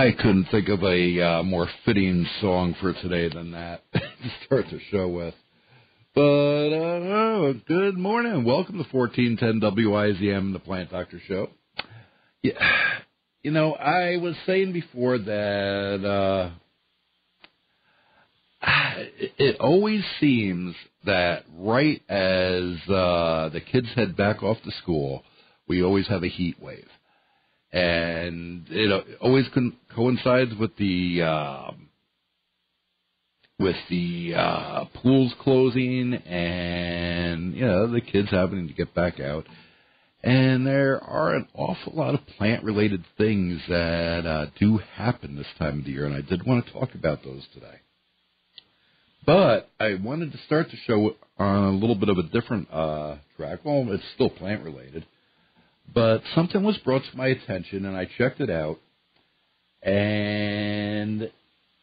I couldn't think of a uh, more fitting song for today than that to start the show with. But uh, good morning. Welcome to 1410 WIZM, the Plant Doctor Show. Yeah, you know, I was saying before that uh, it, it always seems that right as uh, the kids head back off to school, we always have a heat wave and it always coincides with the uh, with the uh, pools closing and you know the kids having to get back out. And there are an awful lot of plant related things that uh, do happen this time of the year, and I did want to talk about those today. But I wanted to start the show on a little bit of a different uh, track. Well, it's still plant related but something was brought to my attention, and I checked it out, and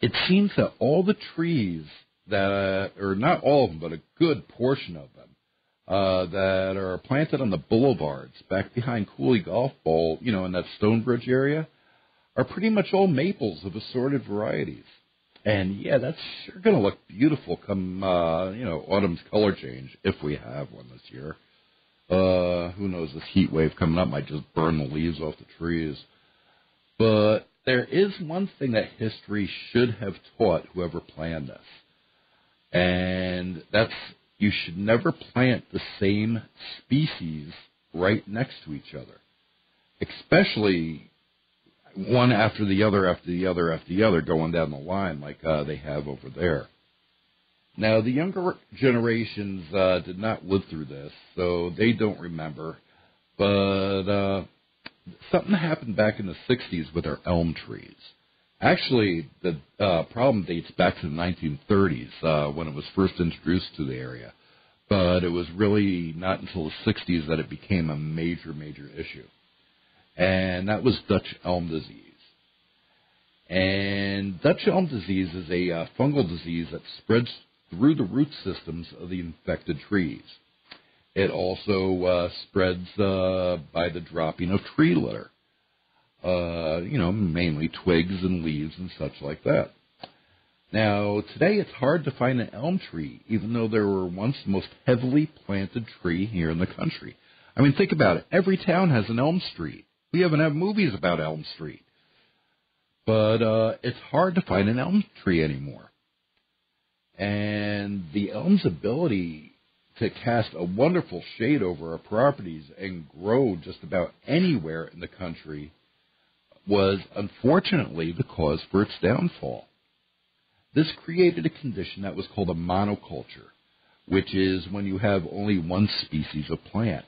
it seems that all the trees that, or not all of them, but a good portion of them, uh, that are planted on the boulevards back behind Coulee Golf Bowl, you know, in that Stonebridge area, are pretty much all maples of assorted varieties. And yeah, that's sure going to look beautiful come, uh, you know, autumn's color change, if we have one this year. Uh, who knows? This heat wave coming up might just burn the leaves off the trees. But there is one thing that history should have taught whoever planned this, and that's you should never plant the same species right next to each other, especially one after the other after the other after the other going down the line like uh, they have over there. Now, the younger generations uh, did not live through this, so they don't remember. But uh, something happened back in the 60s with our elm trees. Actually, the uh, problem dates back to the 1930s uh, when it was first introduced to the area. But it was really not until the 60s that it became a major, major issue. And that was Dutch elm disease. And Dutch elm disease is a uh, fungal disease that spreads through the root systems of the infected trees. It also uh, spreads uh, by the dropping of tree litter, uh, you know, mainly twigs and leaves and such like that. Now, today it's hard to find an elm tree, even though they were once the most heavily planted tree here in the country. I mean, think about it. Every town has an Elm Street. We even have movies about Elm Street. But uh, it's hard to find an elm tree anymore. And the elm's ability to cast a wonderful shade over our properties and grow just about anywhere in the country was unfortunately the cause for its downfall. This created a condition that was called a monoculture, which is when you have only one species of plant.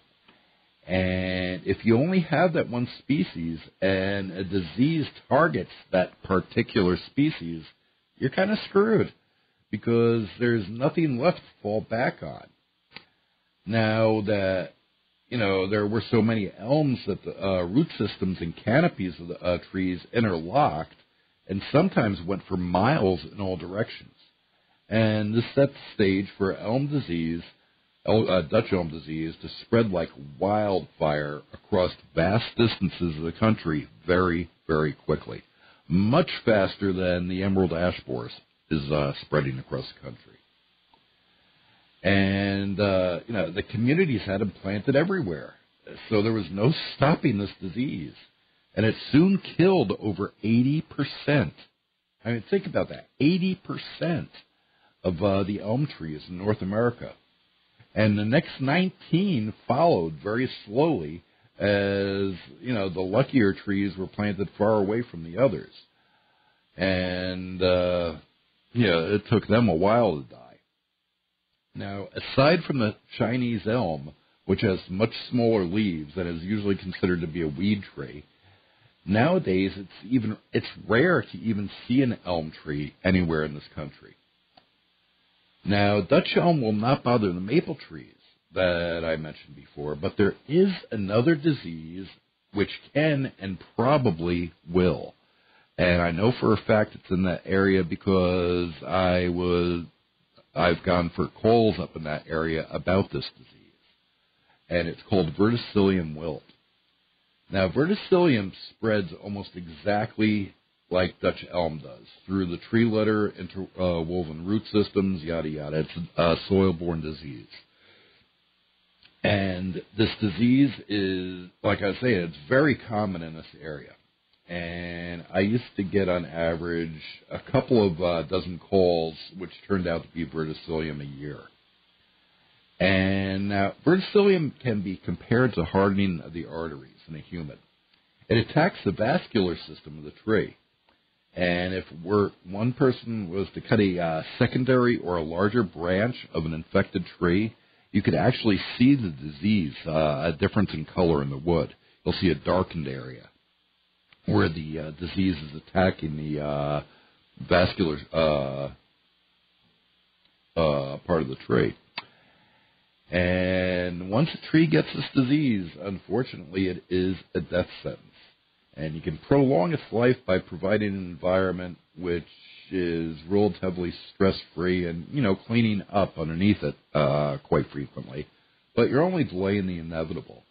And if you only have that one species and a disease targets that particular species, you're kind of screwed because there's nothing left to fall back on. Now that you know there were so many elms that the uh, root systems and canopies of the uh, trees interlocked, and sometimes went for miles in all directions. And this set the stage for elm disease, uh, Dutch elm disease, to spread like wildfire across vast distances of the country very, very quickly, much faster than the emerald ash borers is uh, spreading across the country. And, uh, you know, the communities had them planted everywhere. So there was no stopping this disease. And it soon killed over 80%. I mean, think about that 80% of uh, the elm trees in North America. And the next 19 followed very slowly as, you know, the luckier trees were planted far away from the others. And, uh, yeah, it took them a while to die. Now, aside from the Chinese elm, which has much smaller leaves and is usually considered to be a weed tree, nowadays it's even it's rare to even see an elm tree anywhere in this country. Now, Dutch elm will not bother the maple trees that I mentioned before, but there is another disease which can and probably will and I know for a fact it's in that area because I was I've gone for calls up in that area about this disease, and it's called verticillium wilt. Now, verticillium spreads almost exactly like Dutch elm does, through the tree litter, interwoven root systems, yada yada. It's a soil-borne disease. And this disease is, like I say, it's very common in this area. And I used to get on average a couple of uh, dozen calls, which turned out to be verticillium a year. And now, verticillium can be compared to hardening of the arteries in a human. It attacks the vascular system of the tree. And if one person was to cut a uh, secondary or a larger branch of an infected tree, you could actually see the disease, uh, a difference in color in the wood. You'll see a darkened area where the uh, disease is attacking the uh, vascular uh, uh, part of the tree. And once a tree gets this disease, unfortunately, it is a death sentence. And you can prolong its life by providing an environment which is relatively stress free and, you know, cleaning up underneath it uh, quite frequently. But you're only delaying the inevitable.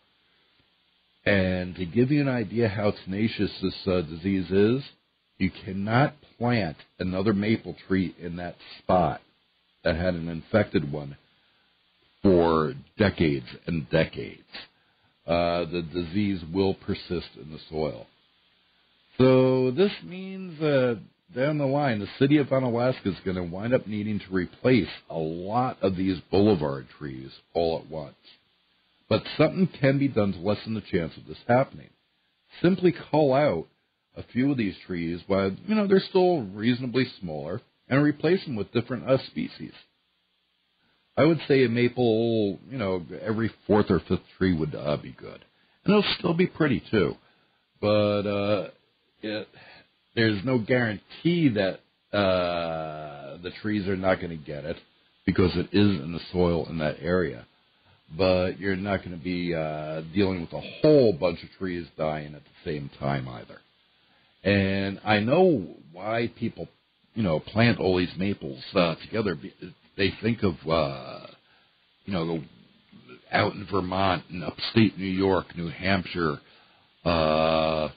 And to give you an idea how tenacious this uh, disease is, you cannot plant another maple tree in that spot that had an infected one for decades and decades. Uh, the disease will persist in the soil. So this means down the line, the city of Onalaska is going to wind up needing to replace a lot of these boulevard trees all at once. But something can be done to lessen the chance of this happening. Simply call out a few of these trees while you know they're still reasonably smaller and replace them with different uh, species. I would say a maple, you know, every fourth or fifth tree would uh, be good, and it'll still be pretty too. But uh, it, there's no guarantee that uh, the trees are not going to get it because it is in the soil in that area. But you're not going to be uh, dealing with a whole bunch of trees dying at the same time either. And I know why people, you know, plant all these maples uh, together. They think of, uh, you know, out in Vermont and upstate New York, New Hampshire, uh,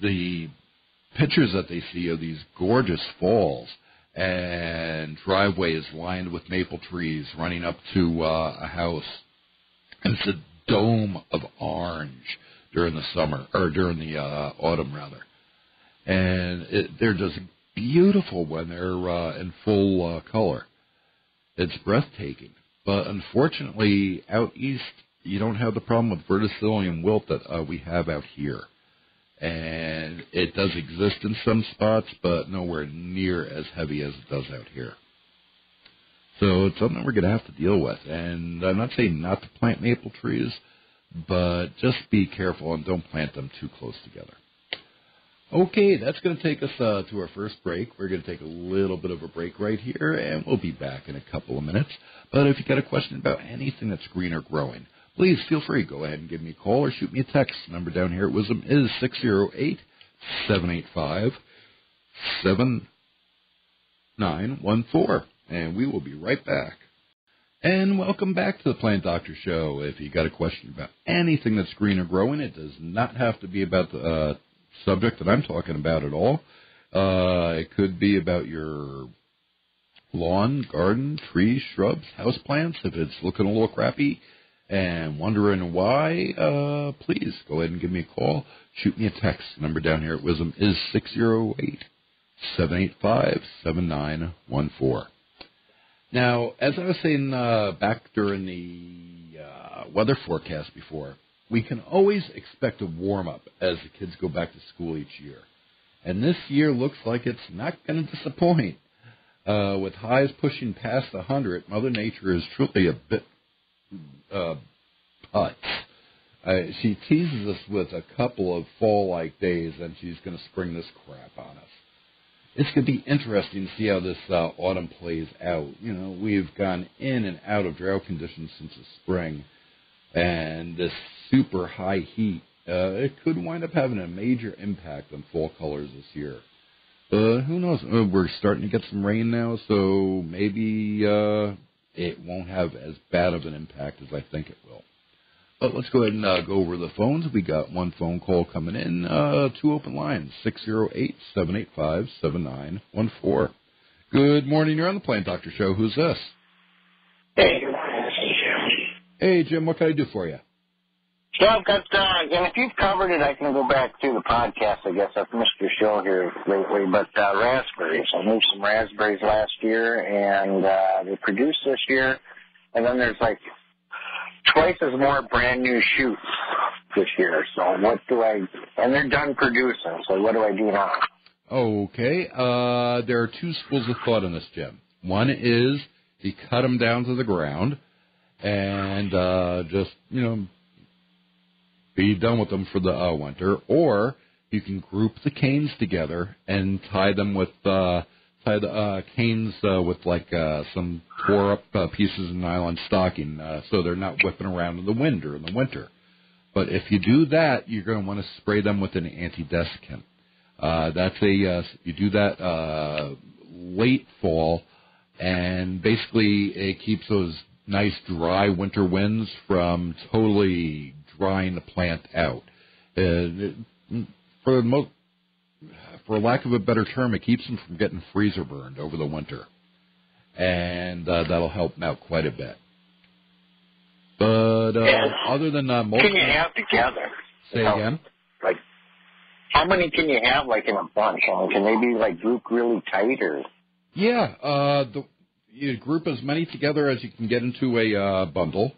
the pictures that they see of these gorgeous falls and driveways lined with maple trees running up to uh, a house. And it's a dome of orange during the summer or during the uh, autumn rather, and it, they're just beautiful when they're uh, in full uh, color. It's breathtaking, but unfortunately, out east you don't have the problem with verticillium wilt that uh, we have out here and it does exist in some spots, but nowhere near as heavy as it does out here. So it's something we're going to have to deal with. And I'm not saying not to plant maple trees, but just be careful and don't plant them too close together. Okay, that's going to take us uh, to our first break. We're going to take a little bit of a break right here, and we'll be back in a couple of minutes. But if you've got a question about anything that's green or growing, please feel free. Go ahead and give me a call or shoot me a text. number down here at Wisdom is 608 785 7914. And we will be right back. And welcome back to the Plant Doctor Show. If you got a question about anything that's green or growing, it does not have to be about the uh, subject that I'm talking about at all. Uh, it could be about your lawn, garden, trees, shrubs, house plants. If it's looking a little crappy, and wondering why, uh, please go ahead and give me a call. Shoot me a text. number down here at Wisdom is 608 785 7914. Now, as I was saying uh, back during the uh, weather forecast before, we can always expect a warm up as the kids go back to school each year. And this year looks like it's not going to disappoint. Uh, with highs pushing past 100, Mother Nature is truly a bit uh, putts. Uh, she teases us with a couple of fall-like days, and she's going to spring this crap on us. It's going to be interesting to see how this uh, autumn plays out. You know, we've gone in and out of drought conditions since the spring, and this super high heat, uh, it could wind up having a major impact on fall colors this year. But who knows? Uh, we're starting to get some rain now, so maybe uh, it won't have as bad of an impact as I think it will. But let's go ahead and uh, go over the phones. We got one phone call coming in, uh, two open lines, 608-785-7914. Good morning. You're on the Plant Doctor Show. Who's this? Hey, good morning. This is Jim. Hey, Jim. What can I do for you? So I've got, uh, and if you've covered it, I can go back to the podcast. I guess I've missed your show here lately, but uh, raspberries. I moved some raspberries last year, and uh, they produced this year, and then there's like twice as more brand new shoots this year. So what do I? And they're done producing. So what do I do now? Okay. Uh, there are two schools of thought on this, Jim. One is you cut them down to the ground and uh, just you know be done with them for the uh, winter, or you can group the canes together and tie them with uh, tie the uh, canes uh, with like uh, some tore up uh, pieces of nylon stocking, uh, so they're not whipping around in the wind or in the winter. But if you do that, you're going to want to spray them with an antidesiccant. Uh, that's a uh, you do that uh, late fall, and basically it keeps those nice dry winter winds from totally drying the plant out. Uh, for the most, for lack of a better term, it keeps them from getting freezer burned over the winter, and uh, that'll help them out quite a bit. But uh, other than uh, most Can you have together? say again. Like, how many can you have like in a bunch? I mean, can they be like grouped really tight or? Yeah, uh, the, you group as many together as you can get into a uh, bundle,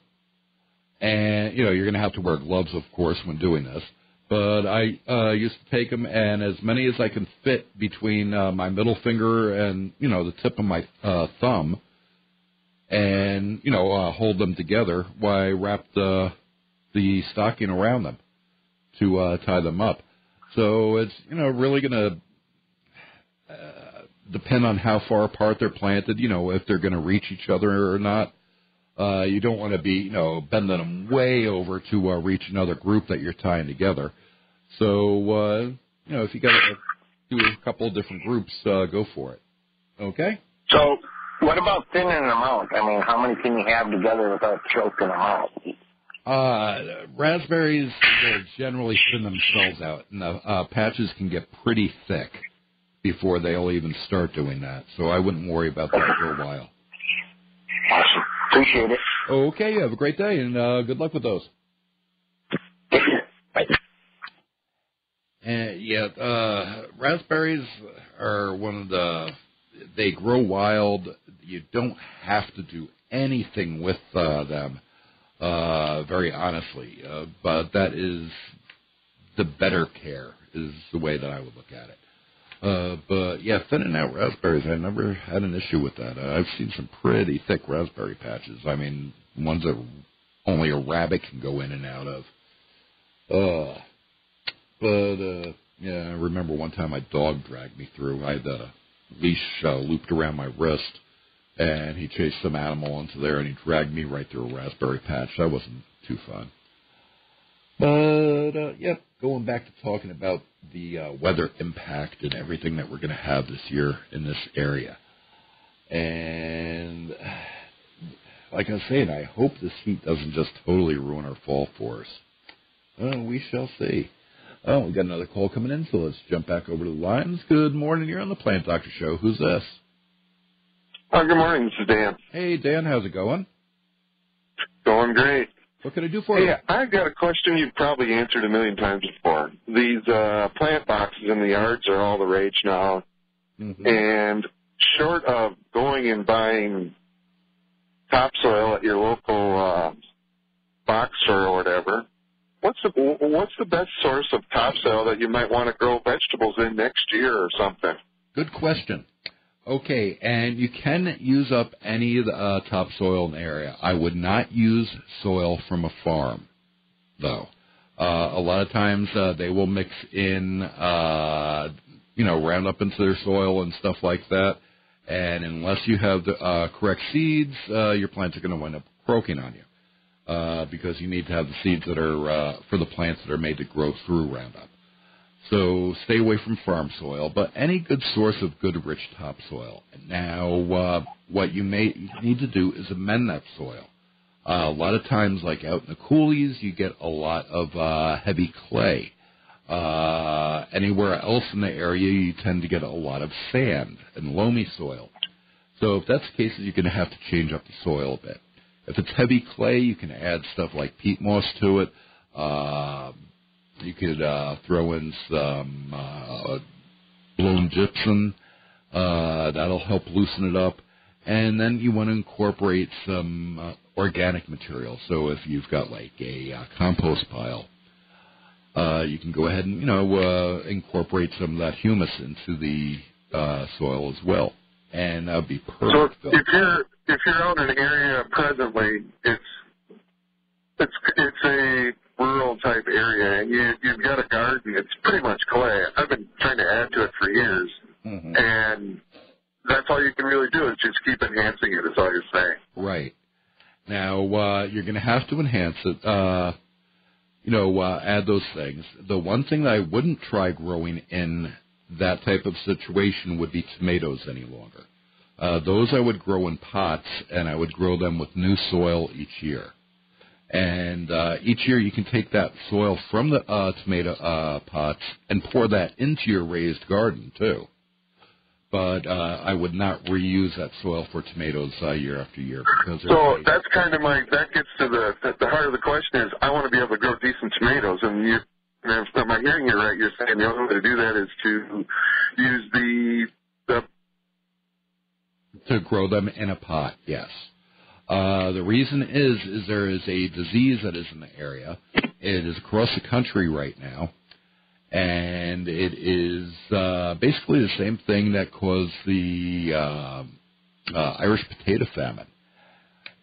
and you know you're going to have to wear gloves, of course, when doing this. But I uh, used to take them, and as many as I can fit between uh, my middle finger and you know the tip of my uh, thumb, and you know uh, hold them together while I wrap the the stocking around them to uh, tie them up. So it's you know really going to depend on how far apart they're planted, you know, if they're going to reach each other or not. Uh, you don't want to be, you know, bending them way over to uh, reach another group that you're tying together. So, uh, you know, if you got to do a couple of different groups, uh, go for it. Okay? So, what about thinning them out? I mean, how many can you have together without choking them out? Uh, raspberries will generally thin themselves out, and the uh, patches can get pretty thick before they'll even start doing that. So I wouldn't worry about that for a while. Awesome. Appreciate it. Okay, you have a great day, and uh, good luck with those. Bye. And yeah, uh, raspberries are one of the. They grow wild. You don't have to do anything with uh, them, uh, very honestly. Uh, but that is the better care, is the way that I would look at it. Uh, but yeah, thinning out raspberries, I never had an issue with that. Uh, I've seen some pretty thick raspberry patches. I mean, ones that only a rabbit can go in and out of. Uh, but uh, yeah, I remember one time my dog dragged me through. I had a leash uh, looped around my wrist, and he chased some animal into there, and he dragged me right through a raspberry patch. That wasn't too fun. But uh, yeah, going back to talking about the uh, weather impact and everything that we're going to have this year in this area, and like I was saying, I hope this heat doesn't just totally ruin our fall for us. We shall see. Oh, we got another call coming in, so let's jump back over to the lines. Good morning, you're on the Plant Doctor Show. Who's this? Oh, good morning. This is Dan. Hey, Dan, how's it going? Going great. What can I do for Hey, you? I've got a question you've probably answered a million times before. These uh, plant boxes in the yards are all the rage now, Mhm. and short of going and buying topsoil at your local uh, box store or whatever, what's the what's the best source of topsoil that you might want to grow vegetables in next year or something? Good question. Okay, and you can use up any of the uh, topsoil in the area. I would not use soil from a farm, though. Uh, a lot of times uh, they will mix in, uh, you know, Roundup into their soil and stuff like that. And unless you have the uh, correct seeds, uh, your plants are going to wind up croaking on you uh, because you need to have the seeds that are uh, for the plants that are made to grow through Roundup. So stay away from farm soil, but any good source of good rich topsoil. Now, uh, what you may need to do is amend that soil. Uh, a lot of times, like out in the coulees, you get a lot of uh, heavy clay. Uh, anywhere else in the area, you tend to get a lot of sand and loamy soil. So if that's the case, you're going to have to change up the soil a bit. If it's heavy clay, you can add stuff like peat moss to it. Uh, you could uh, throw in some uh, blown gypsum. Uh, that'll help loosen it up. And then you want to incorporate some uh, organic material. So if you've got like a uh, compost pile, uh, you can go ahead and you know uh, incorporate some of that humus into the uh, soil as well, and that would be perfect. So if you're if you're out in an area presently, it's it's it's a rural type area, and you you've got a garden. It's pretty much clay. I've been trying to add to it for years, Mhm. and that's all you can really do is just keep enhancing it. Is all you're saying. Right. Now uh, you're going to have to enhance it. Uh, you know, uh, add those things. The one thing that I wouldn't try growing in that type of situation would be tomatoes any longer. Uh, those I would grow in pots, and I would grow them with new soil each year. And uh, each year you can take that soil from the uh, tomato uh, pots and pour that into your raised garden too. But uh, I would not reuse that soil for tomatoes uh, year after year because So that's kind of my that gets to the the, the heart of the question is I want to be able to grow decent tomatoes, and you. and If I hearing you right? You're saying the only way to do that is to use the the to grow them in a pot. Yes. Uh, the reason is is there is a disease that is in the area. It is across the country right now, and it is uh, basically the same thing that caused the uh, uh, Irish potato famine.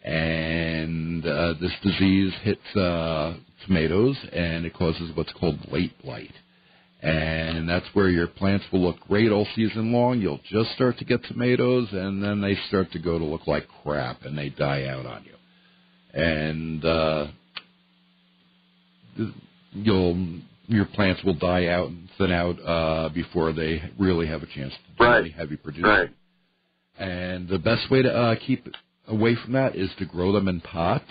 And uh, this disease hits uh, tomatoes, and it causes what's called late blight. And that's where your plants will look great all season long. You'll just start to get tomatoes, and then they start to go to look like crap, and they die out on you. And uh, you'll your plants will die out and thin out uh, before they really have a chance to do Right. any heavy producing. right. And the best way to uh, keep away from that is to grow them in pots.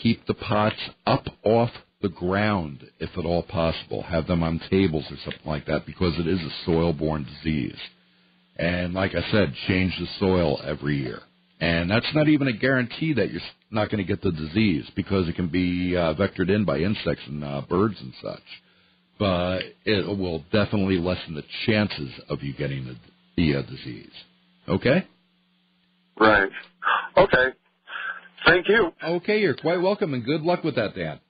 Keep the pots up off the ground, if at all possible. Have them on tables or something like that because it is a soil-borne disease. And like I said, change the soil every year. And that's not even a guarantee that you're not going to get the disease because it can be uh, vectored in by insects and uh, birds and such. But it will definitely lessen the chances of you getting the, the uh, disease. Okay? Right. Okay. Thank you. Okay, you're quite welcome, and good luck with that, Dan.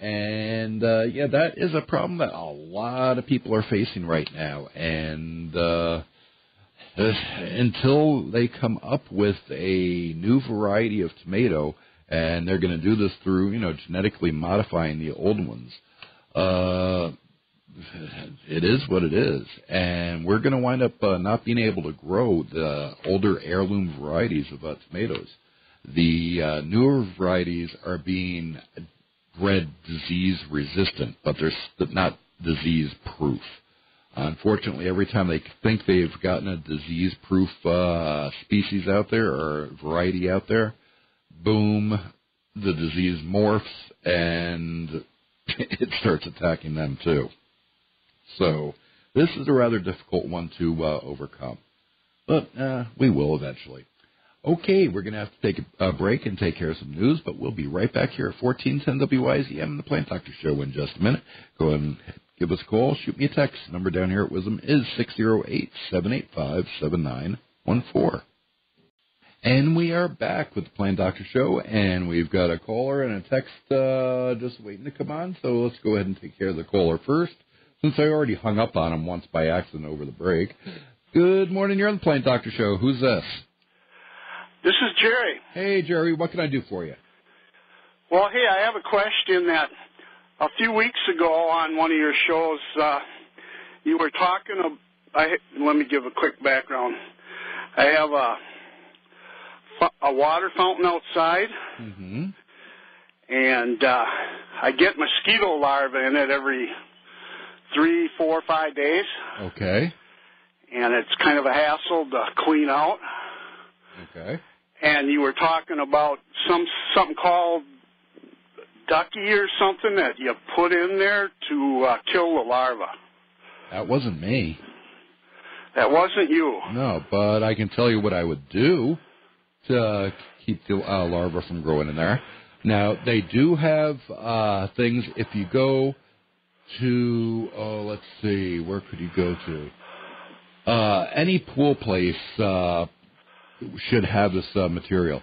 And uh, yeah, that is a problem that a lot of people are facing right now. And uh, until they come up with a new variety of tomato, and they're going to do this through, you know, genetically modifying the old ones. Uh, it is what it is, and we're going to wind up uh, not being able to grow the older heirloom varieties of uh, tomatoes. The uh, newer varieties are being bred disease resistant, but they're not disease proof. Unfortunately, every time they think they've gotten a disease proof uh, species out there or variety out there, boom, the disease morphs and it starts attacking them too. So this is a rather difficult one to uh, overcome, but uh, we will eventually. Okay, we're going to have to take a break and take care of some news, but we'll be right back here at 1410 WIZM the Plant Doctor Show in just a minute. Go ahead and give us a call, shoot me a text. Number down here at Wisdom is 608-785-7914. And we are back with the Plant Doctor Show, and we've got a caller and a text uh, just waiting to come on. So let's go ahead and take care of the caller first, since I already hung up on him once by accident over the break. Good morning, you're on the Plant Doctor Show. Who's this? This is Jerry. Hey, Jerry, what can I do for you? Well, hey, I have a question that a few weeks ago on one of your shows, uh, you were talking. Of, I let me give a quick background. I have a a water fountain outside, Mm-hmm. and uh, I get mosquito larvae in it every three, four, five days, Okay. and it's kind of a hassle to clean out. Okay. And you were talking about some something called ducky or something that you put in there to uh, kill the larva. That wasn't me. That wasn't you. No, but I can tell you what I would do to keep the uh, larva from growing in there. Now they do have uh, things. If you go to, oh, let's see, where could you go to? Uh, any pool place uh, should have this uh, material.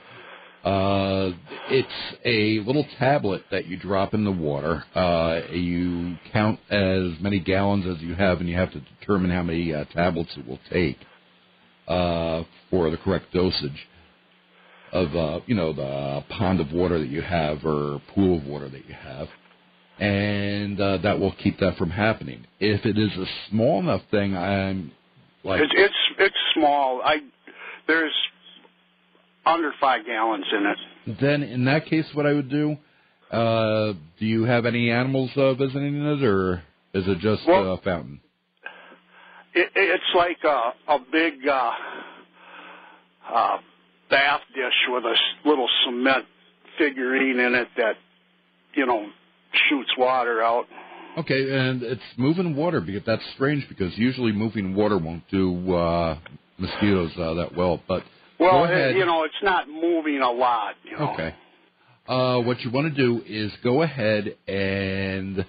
Uh, it's a little tablet that you drop in the water. Uh, you count as many gallons as you have, and you have to determine how many uh, tablets it will take uh, for the correct dosage of, uh, you know, the pond of water that you have or pool of water that you have. And uh, that will keep that from happening. If it is a small enough thing, I'm like It's it's it's small. I there's under five gallons in it. Then, in that case, what I would do, uh, do you have any animals uh, visiting it, or is it just Well- a fountain? it it's like a a big uh, uh, bath dish with a little cement figurine in it that you know shoots water out. Okay, and it's moving water because that's strange because usually moving water won't do uh, mosquitoes uh, that well. But Well, go it, ahead. you know, it's not moving a lot. You know. Okay. Uh, what you want to do is go ahead and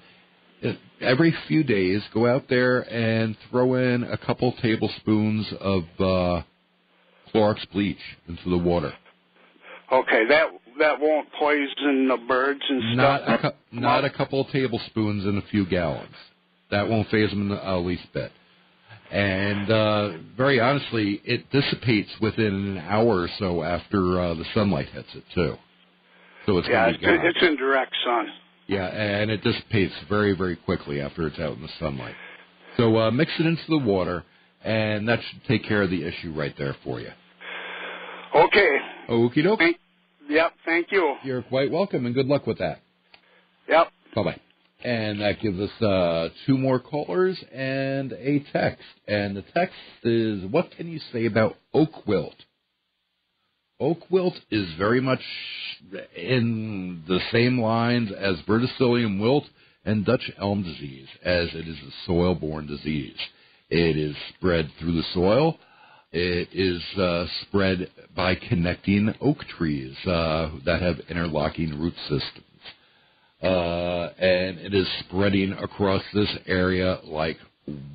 uh, every few days go out there and throw in a couple tablespoons of uh, Clorox bleach into the water. Okay, that that won't poison the birds and Not stuff. a cou- not a couple of tablespoons in a few gallons. That won't phase them in the uh, least bit. And uh, very honestly, it dissipates within an hour or so after uh, the sunlight hits it too. So it's yeah, it's, to be gone. it's in direct sun. Yeah, and it dissipates very, very quickly after it's out in the sunlight. So uh, mix it into the water, and that should take care of the issue right there for you. Okay. Okie doke. Thank, yep. Thank you. You're quite welcome, and good luck with that. Yep. Bye bye. And that gives us uh, two more callers and a text. And the text is What can you say about oak wilt? Oak wilt is very much in the same lines as verticillium wilt and Dutch elm disease, as it is a soil borne disease. It is spread through the soil. It is uh, spread by connecting oak trees uh, that have interlocking root systems uh, and it is spreading across this area like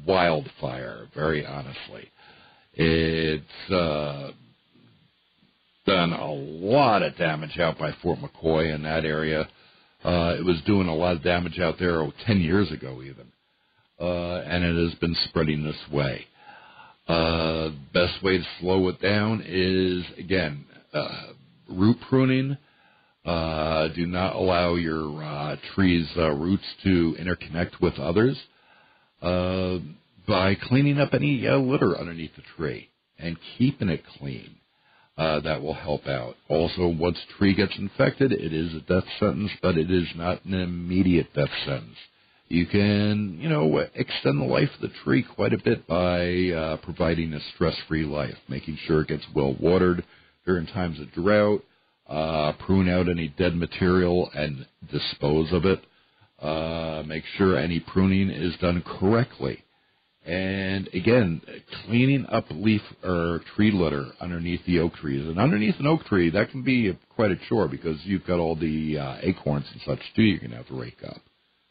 wildfire. Very honestly, it's uh, done a lot of damage out by Fort McCoy in that area. Uh, it was doing a lot of damage out there ten years ago, even, uh, and it has been spreading this way. Uh, best way to slow it down is again uh, root pruning. Uh, do not allow your uh, trees' uh, roots to interconnect with others uh, by cleaning up any uh, litter underneath the tree and keeping it clean. Uh, that will help out. Also, once a tree gets infected, it is a death sentence, but it is not an immediate death sentence. You can, you know, extend the life of the tree quite a bit by uh, providing a stress-free life, making sure it gets well watered during times of drought, uh, prune out any dead material and dispose of it. Uh, make sure any pruning is done correctly. And again, cleaning up leaf or tree litter underneath the oak trees. And underneath an oak tree, that can be quite a chore because you've got all the uh, acorns and such too you're going to have to rake up.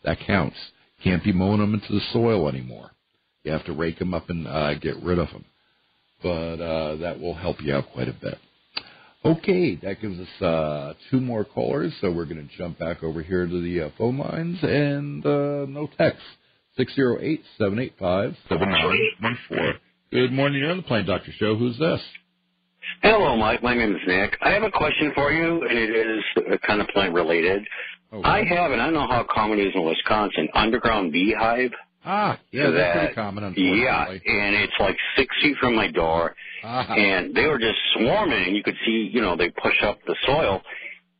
That counts. Can't be mowing them into the soil anymore. You have to rake them up and uh, get rid of them. But uh, that will help you out quite a bit. Okay, that gives us uh, two more callers, so we're going to jump back over here to the uh, phone lines and uh, no text. 608-785-7914. Good morning, you're on the Plant Doctor Show. Who's this? Hello, Mike. My name is Nick. I have a question for you, and it is uh, kind of plant related. Okay. I have, and I don't know how common it is in Wisconsin, underground beehive. Ah, yeah, So that's that- pretty common, Yeah, and it's like six feet from my door, Ah, and they were just swarming, and you could see, you know, they push up the soil.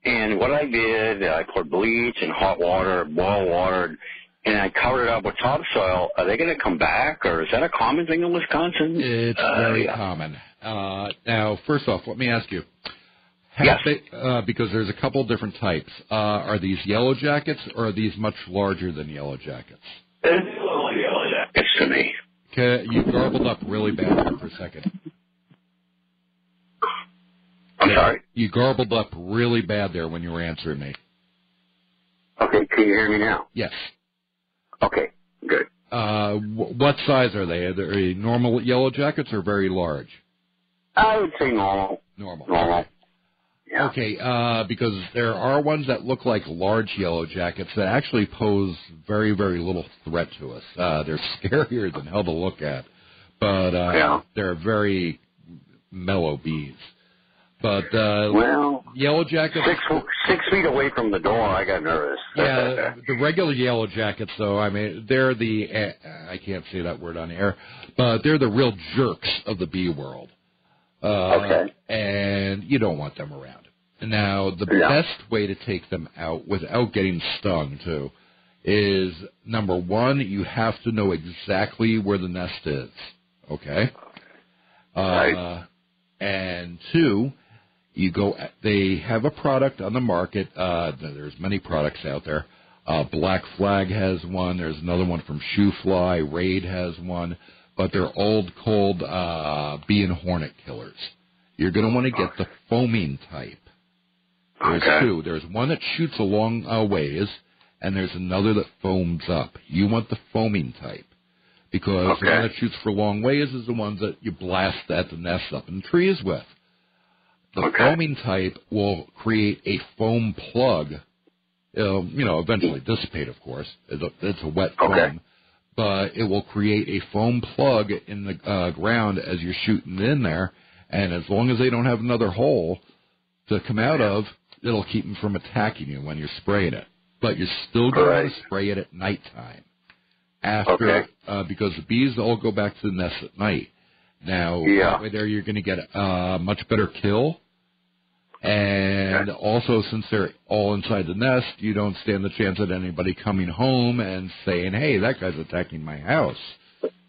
And what I did, I poured bleach and hot water, boiled water, and I covered it up with topsoil. Are they going to come back, or is that a common thing in Wisconsin? It's Uh, very yeah. common. Uh, now, first off, let me ask you: Have Yes. they- uh, because there's a couple different types. Uh, are these yellow jackets or are these much larger than yellow jackets? It's a little yellow jackets to me. Okay, you garbled up really bad there for a second. I'm sorry. You garbled up really bad there when you were answering me. Okay, can you hear me now? Yes. Okay, good. Uh, what size are they? Are they normal yellow jackets or very large? I would say normal. Normal. Normal. Yeah. Okay, uh, because there are ones that look like large yellow jackets that actually pose very, very little threat to us. Uh, they're scarier than hell to look at, but uh, Yeah. they're very mellow bees. But uh, Well, yellow jackets, six six feet away from the door, I got nervous. yeah, the regular yellow jackets, though, I mean, they're the uh, I can't say that word on air, but they're the real jerks of the bee world. Uh, Okay. And you don't want them around. Now, the Yeah. best way to take them out without getting stung, too, is number one, you have to know exactly where the nest is. Okay. Uh, Right. And two, you go. They have a product on the market. Uh, there's many products out there. Uh, Black Flag has one. There's another one from Shoe Fly. Raid has one, but they're old, cold uh, bee and hornet killers. You're going to want to get the foaming type. There's Okay. two. There's one that shoots a long uh, ways, and there's another that foams up. You want the foaming type because the one that shoots for long ways is the ones that you blast at the nest up in the trees with. The Okay. foaming type will create a foam plug. It'll, you know, eventually dissipate, of course. It's a, it's a wet foam, But it will create a foam plug in the uh, ground as you're shooting in there. And as long as they don't have another hole to come out of, it'll keep them from attacking you when you're spraying it. But you're still going Right. to spray it at nighttime. After, Okay. uh, because the bees all go back to the nest at night. Now, Yeah. that way there you're going to get a much better kill. And also, since they're all inside the nest, you don't stand the chance of anybody coming home and saying, "Hey, that guy's attacking my house."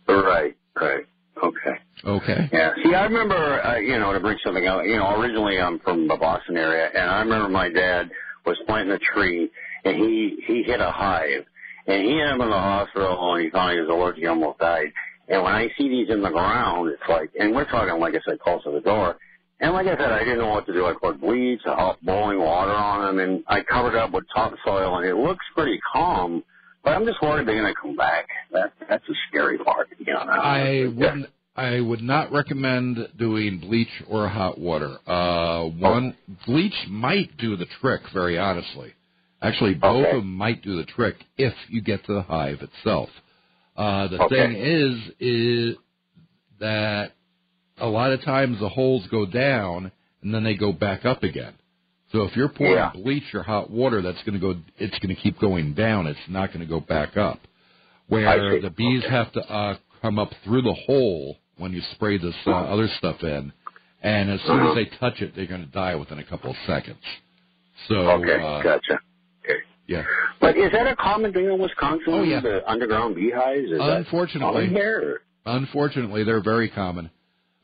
Right, right. Okay. Okay. Yeah. See, I remember, uh, you know, to bring something out, you know, originally I'm from the Boston area, and I remember my dad was planting a tree, and he he hit a hive, and he ended up in the hospital, and he finally was allergic, he almost died. And when I see these in the ground, it's like, and we're talking, like I said, close to the door. And like I said, I didn't know what to do. I poured bleach, I hot boiling water on them, and I covered up with topsoil, and it looks pretty calm. But I'm just worried they're going to come back. That that's the scary part, you know. I wouldn't. I would not recommend doing bleach or hot water. Uh, one bleach might do the trick. Very honestly, actually, both Okay. of them might do the trick if you get to the hive itself. Uh, the Okay. thing is, is that a lot of times the holes go down and then they go back up again. So if you're pouring Yeah. bleach or hot water, that's going to go. It's going to keep going down. It's not going to go back up. Where the bees Okay. have to uh, come up through the hole when you spray this uh, other stuff in, and as soon as they touch it, they're going to die within a couple of seconds. So Okay, uh, gotcha. Okay. yeah, But is that a common thing in Wisconsin? Oh, yeah. The underground beehives? Is Unfortunately. here? unfortunately, they're very common.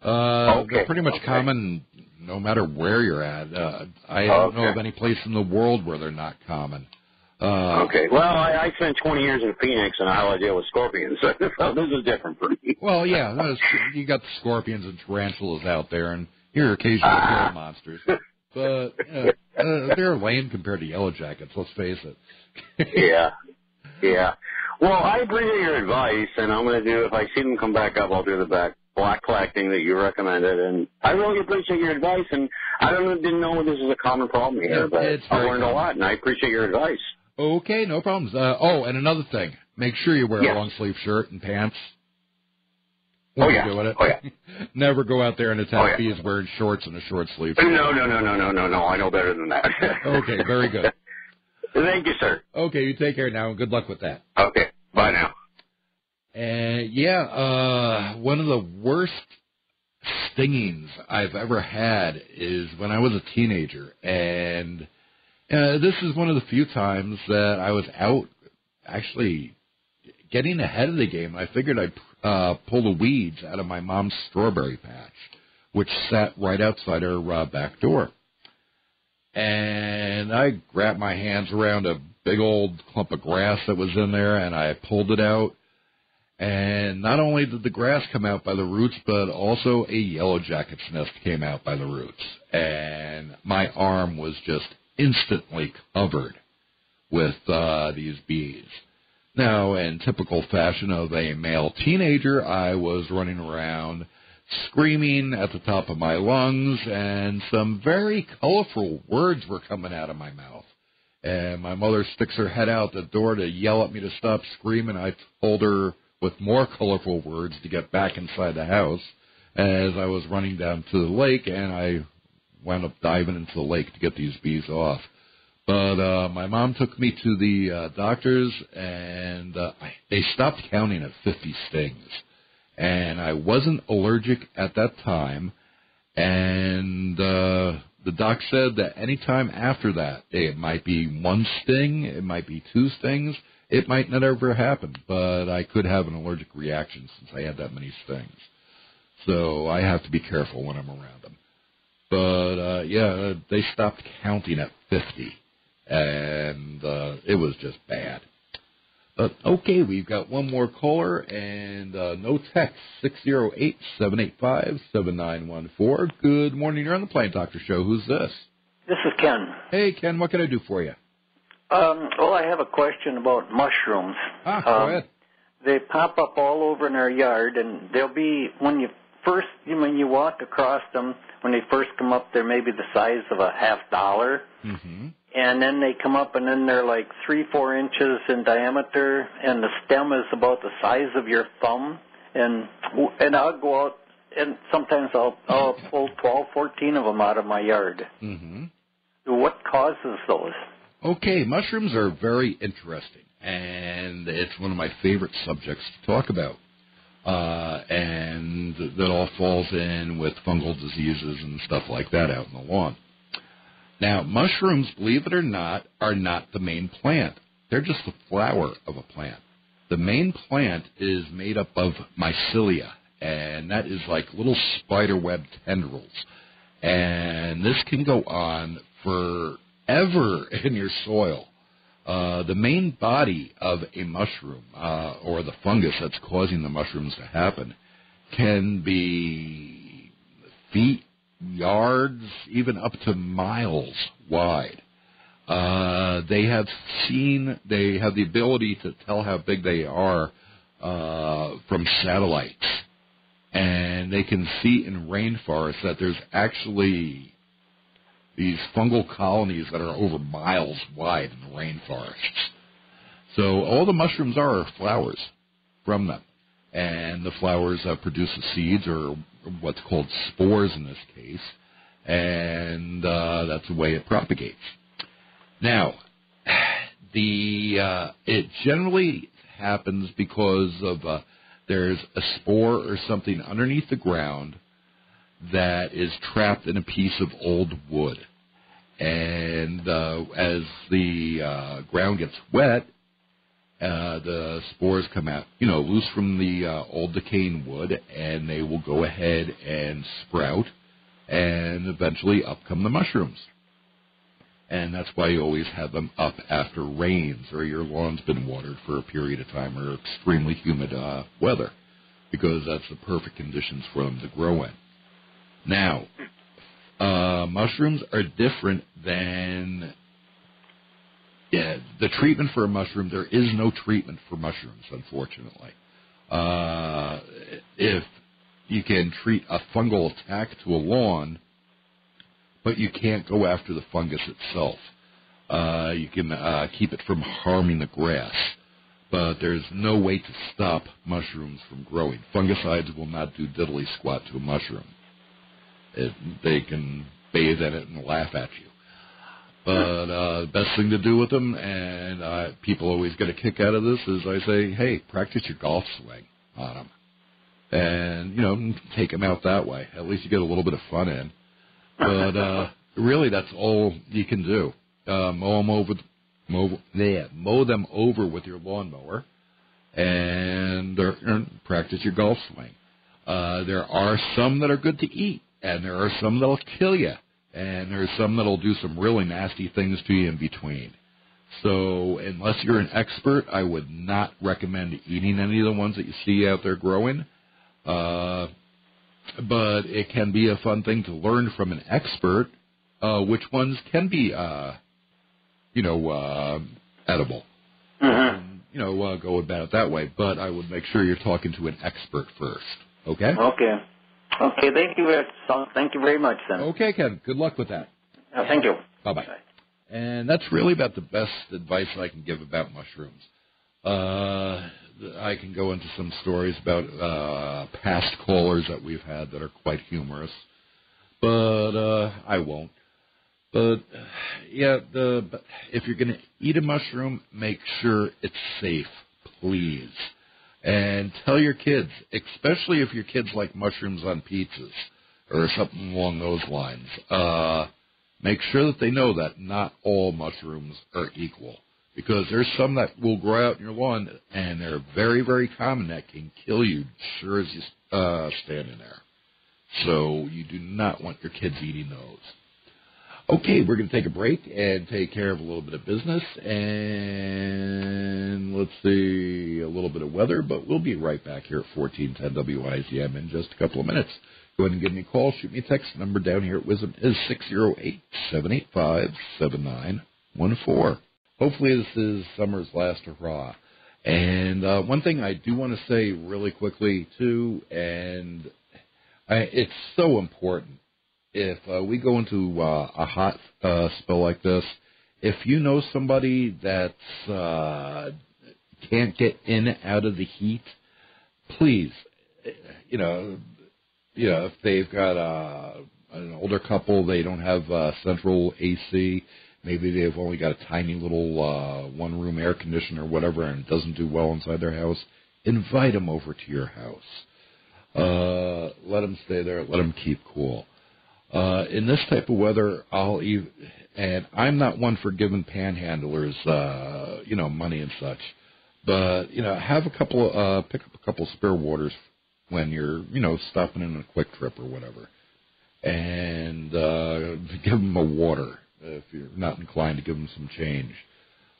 Uh, Okay, They're pretty much okay. common no matter where you're at. Uh, I don't know of any place in the world where they're not common. Uh, Okay. Well, I, I spent 20 years in Phoenix, and I had deal with scorpions, so this is different for me. Well, yeah, it's- you got the scorpions and tarantulas out there, and your occasional Ah. Gila monsters. But uh, uh, they're lame compared to yellow jackets. Let's face it. yeah. Yeah. Well, I appreciate your advice, and I'm going to do, if I see them come back up, I'll do the back black thing that you recommended, and I really appreciate your advice, and I don't know, didn't know this is a common problem here, Yeah, but it's I learned a lot, and I appreciate your advice. Okay, no problems. Uh, oh, and another thing, make sure you wear Yes. a long sleeve shirt and pants. When Oh, yeah. doing it. Oh, yeah. Never go out there and attack Oh, yeah. bees wearing shorts and a short sleeve. No, no, no, no, no, no, no. I know better than that. Okay, very good. Thank you, sir. Okay, you take care now, and good luck with that. Okay. Bye now. And yeah, uh, one of the worst stingings I've ever had is when I was a teenager, and uh, this is one of the few times that I was out actually getting ahead of the game. I figured I'd uh, pull the weeds out of my mom's strawberry patch, which sat right outside her uh, back door. and I grabbed my hands around a big old clump of grass that was in there, and I pulled it out. And not only did the grass come out by the roots, but also a yellow jacket's nest came out by the roots. And my arm was just instantly covered with uh, these bees. Now, in typical fashion of a male teenager, I was running around screaming at the top of my lungs, and some very colorful words were coming out of my mouth. And my mother sticks her head out the door to yell at me to stop screaming. I told her with more colorful words to get back inside the house as I was running down to the lake, and I wound up diving into the lake to get these bees off. But uh, my mom took me to the uh, doctors, and uh, they stopped counting at 50 stings. And I wasn't allergic at that time, and uh, the doc said that any time after that, it might be one sting, it might be two stings, it might not ever happen, but I could have an allergic reaction since I had that many stings. So I have to be careful when I'm around them. But uh, yeah, they stopped counting at 50 and uh, it was just bad. But okay, we've got one more caller and uh, no text six zero eight seven eight five seven nine one four. Good morning, you're on the Plant Doctor Show. Who's this? This is Ken. Hey, Ken, what can I do for you? Um, well, I have a question about mushrooms. Ah, go Um, ahead. They pop up all over in our yard, and they'll be when you first when you walk across them. When they first come up, they're maybe the size of a half dollar, Mm-hmm. and then they come up, and then they're like three, four inches in diameter, and the stem is about the size of your thumb. And and I'll go out, and sometimes I'll I'll pull twelve, fourteen of them out of my yard. Mm-hmm. What causes those? Okay, mushrooms are very interesting, and it's one of my favorite subjects to talk about. Uh, and that all falls in with fungal diseases and stuff like that out in the lawn. Now, mushrooms, believe it or not, are not the main plant. They're just the flower of a plant. The main plant is made up of mycelia, and that is like little spiderweb tendrils. And this can go on forever in your soil. Uh, the main body of a mushroom, uh, or the fungus that's causing the mushrooms to happen, can be feet, yards, even up to miles wide. Uh, they have seen, they have the ability to tell how big they are uh, from satellites. And they can see in rainforests that there's actually these fungal colonies that are over miles wide in the rainforests. So all the mushrooms are flowers from them. And the flowers uh, produce the seeds, or what's called spores in this case, and uh, that's the way it propagates. Now, the uh, it generally happens because of uh, there's a spore or something underneath the ground that is trapped in a piece of old wood. And uh, as the uh, ground gets wet, uh, the spores come out, you know, loose from the uh, old decaying wood, and they will go ahead and sprout, and eventually up come the mushrooms. And that's why you always have them up after rains or your lawn's been watered for a period of time or extremely humid uh, weather, because that's the perfect conditions for them to grow in. Now, uh, mushrooms are different than yeah, the treatment for a mushroom. There is no treatment for mushrooms, unfortunately. Uh, if you can treat a fungal attack to a lawn, but you can't go after the fungus itself. Uh, you can uh, keep it from harming the grass, but there's no way to stop mushrooms from growing. Fungicides will not do diddly squat to a mushroom. It, they can bathe in it and laugh at you. But uh, the best thing to do with them, and uh, people always get a kick out of this, is I say, hey, practice your golf swing on them, and you know, take them out that way. At least you get a little bit of fun in. But uh, really, that's all you can do. Uh, mow them over, mow, yeah, mow them over with your lawnmower, and uh, and practice your golf swing. Uh, there are some that are good to eat, and there are some that'll kill you and there's some that'll do some really nasty things to you in between. So unless you're an expert, I would not recommend eating any of the ones that you see out there growing. Uh, but it can be a fun thing to learn from an expert uh, which ones can be, uh, you know, uh, edible. Mm-hmm. And, you know, uh, go about it that way. But I would make sure you're talking to an expert first. Okay. Okay. Okay. Thank you. Thank you very much, then. Okay, Ken. Good luck with that. Uh, thank you. Bye bye. And that's really about the best advice I can give about mushrooms. Uh, I can go into some stories about uh, past callers that we've had that are quite humorous, but uh, I won't. But yeah, the but if you're going to eat a mushroom, make sure it's safe, please. And tell your kids, especially if your kids like mushrooms on pizzas or something along those lines. Uh, make sure that they know that not all mushrooms are equal because there's some that will grow out in your lawn and they're very very common that can kill you sure as you uh standing there so you do not want your kids eating those okay we're going to take a break and take care of a little bit of business and let's see a little bit of weather but we'll be right back here at 1410 WIZM in just a couple of minutes Go ahead and give me a call. Shoot me a text. Number down here at WIZM is six zero eight seven eight five seven nine one four. Hopefully, this is summer's last hurrah. And uh, one thing I do want to say really quickly too, and I, it's so important if uh, we go into uh, a hot uh, spell like this. If you know somebody that uh, can't get in out of the heat, please, you know, you know, if they've got uh, an older couple, they don't have uh, central AC. Maybe they've only got a tiny little uh, one-room air conditioner or whatever, and doesn't do well inside their house. Invite them over to your house. Uh, let them stay there. Let them keep cool. Uh, in this type of weather, I'll even, and I'm not one for giving panhandlers, uh, you know, money and such. But you know, have a couple, uh, pick up a couple spare waters when you're, you know, stopping in a Kwik Trip or whatever, and uh, give them a water if you're not inclined to give them some change.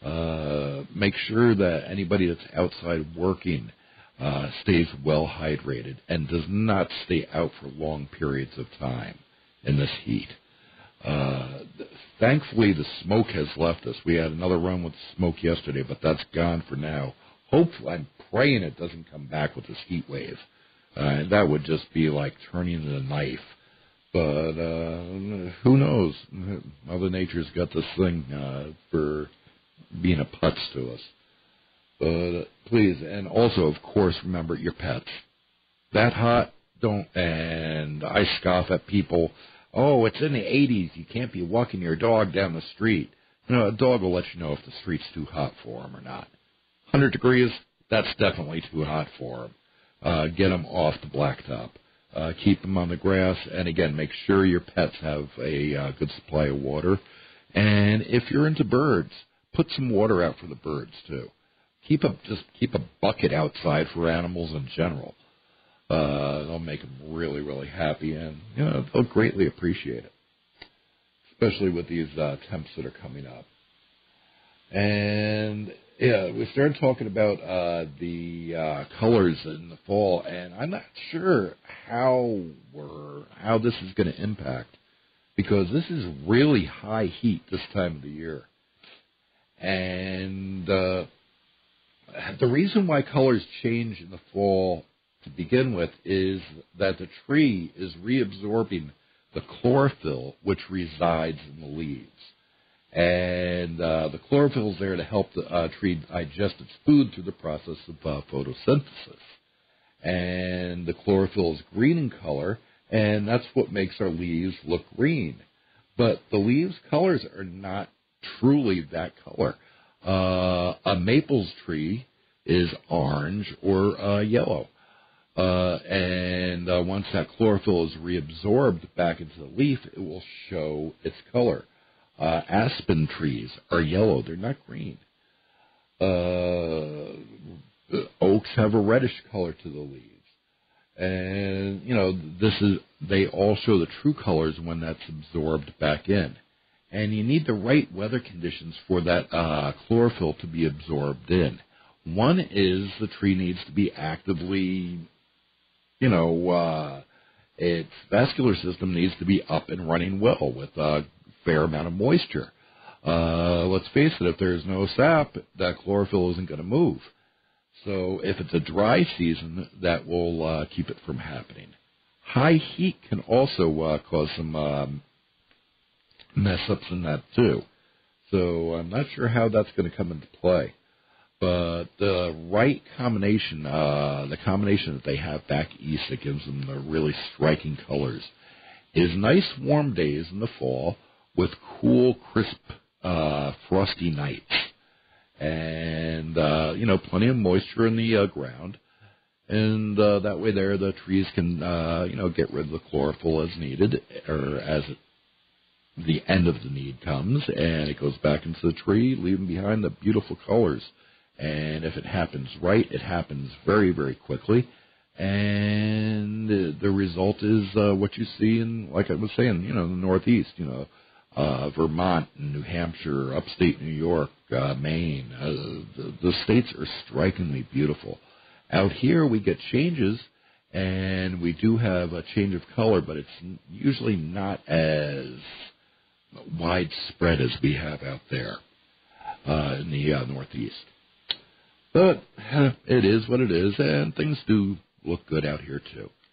Uh, make sure that anybody that's outside working uh, stays well hydrated and does not stay out for long periods of time in this heat. Uh, thankfully, the smoke has left us. We had another run with smoke yesterday, but that's gone for now. Hopefully, I'm praying it doesn't come back with this heat wave. Uh, that would just be like turning the knife. But uh, who knows? Mother Nature's got this thing uh, for being a putz to us. But uh, please, and also, of course, remember your pets. That hot, don't. And I scoff at people. Oh, it's in the 80s. You can't be walking your dog down the street. You know, a dog will let you know if the street's too hot for him or not. 100 degrees, that's definitely too hot for him. Uh, get them off the blacktop. Uh, keep them on the grass, and again, make sure your pets have a uh, good supply of water. And if you're into birds, put some water out for the birds too. Keep a just keep a bucket outside for animals in general. Uh, it'll make them really, really happy, and you know they'll greatly appreciate it, especially with these uh, temps that are coming up. And yeah, we started talking about uh, the uh, colors in the fall, and I'm not sure how we're how this is going to impact because this is really high heat this time of the year, and uh, the reason why colors change in the fall to begin with is that the tree is reabsorbing the chlorophyll which resides in the leaves and uh, the chlorophyll is there to help the uh, tree digest its food through the process of uh, photosynthesis. And the chlorophyll is green in color, and that's what makes our leaves look green. But the leaves' colors are not truly that color. Uh, a maple's tree is orange or uh, yellow. Uh, and uh, once that chlorophyll is reabsorbed back into the leaf, it will show its color. Uh, aspen trees are yellow; they're not green. Uh, oaks have a reddish color to the leaves, and you know this is they all show the true colors when that's absorbed back in, and you need the right weather conditions for that uh, chlorophyll to be absorbed in. One is the tree needs to be actively, you know, uh, its vascular system needs to be up and running well with a fair amount of moisture. Uh, let's face it, if there's no sap, that chlorophyll isn't going to move. So if it's a dry season, that will uh, keep it from happening. High heat can also uh, cause some um, mess ups in that too. So I'm not sure how that's going to come into play. But the right combination, uh, the combination that they have back east that gives them the really striking colors, is nice warm days in the fall with cool, crisp, uh, frosty nights and uh, you know plenty of moisture in the uh, ground, and uh, that way there the trees can uh, you know get rid of the chlorophyll as needed or as it, the end of the need comes, and it goes back into the tree, leaving behind the beautiful colors. And if it happens right, it happens very very quickly. And the, result is uh, what you see in, like I was saying, you know, the Northeast. You know, uh, Vermont, and New Hampshire, upstate New York, uh, Maine. Uh, the, the states are strikingly beautiful. Out here, we get changes, and we do have a change of color, but it's usually not as widespread as we have out there uh, in the uh, Northeast. But it is what it is, and things do look good out here too.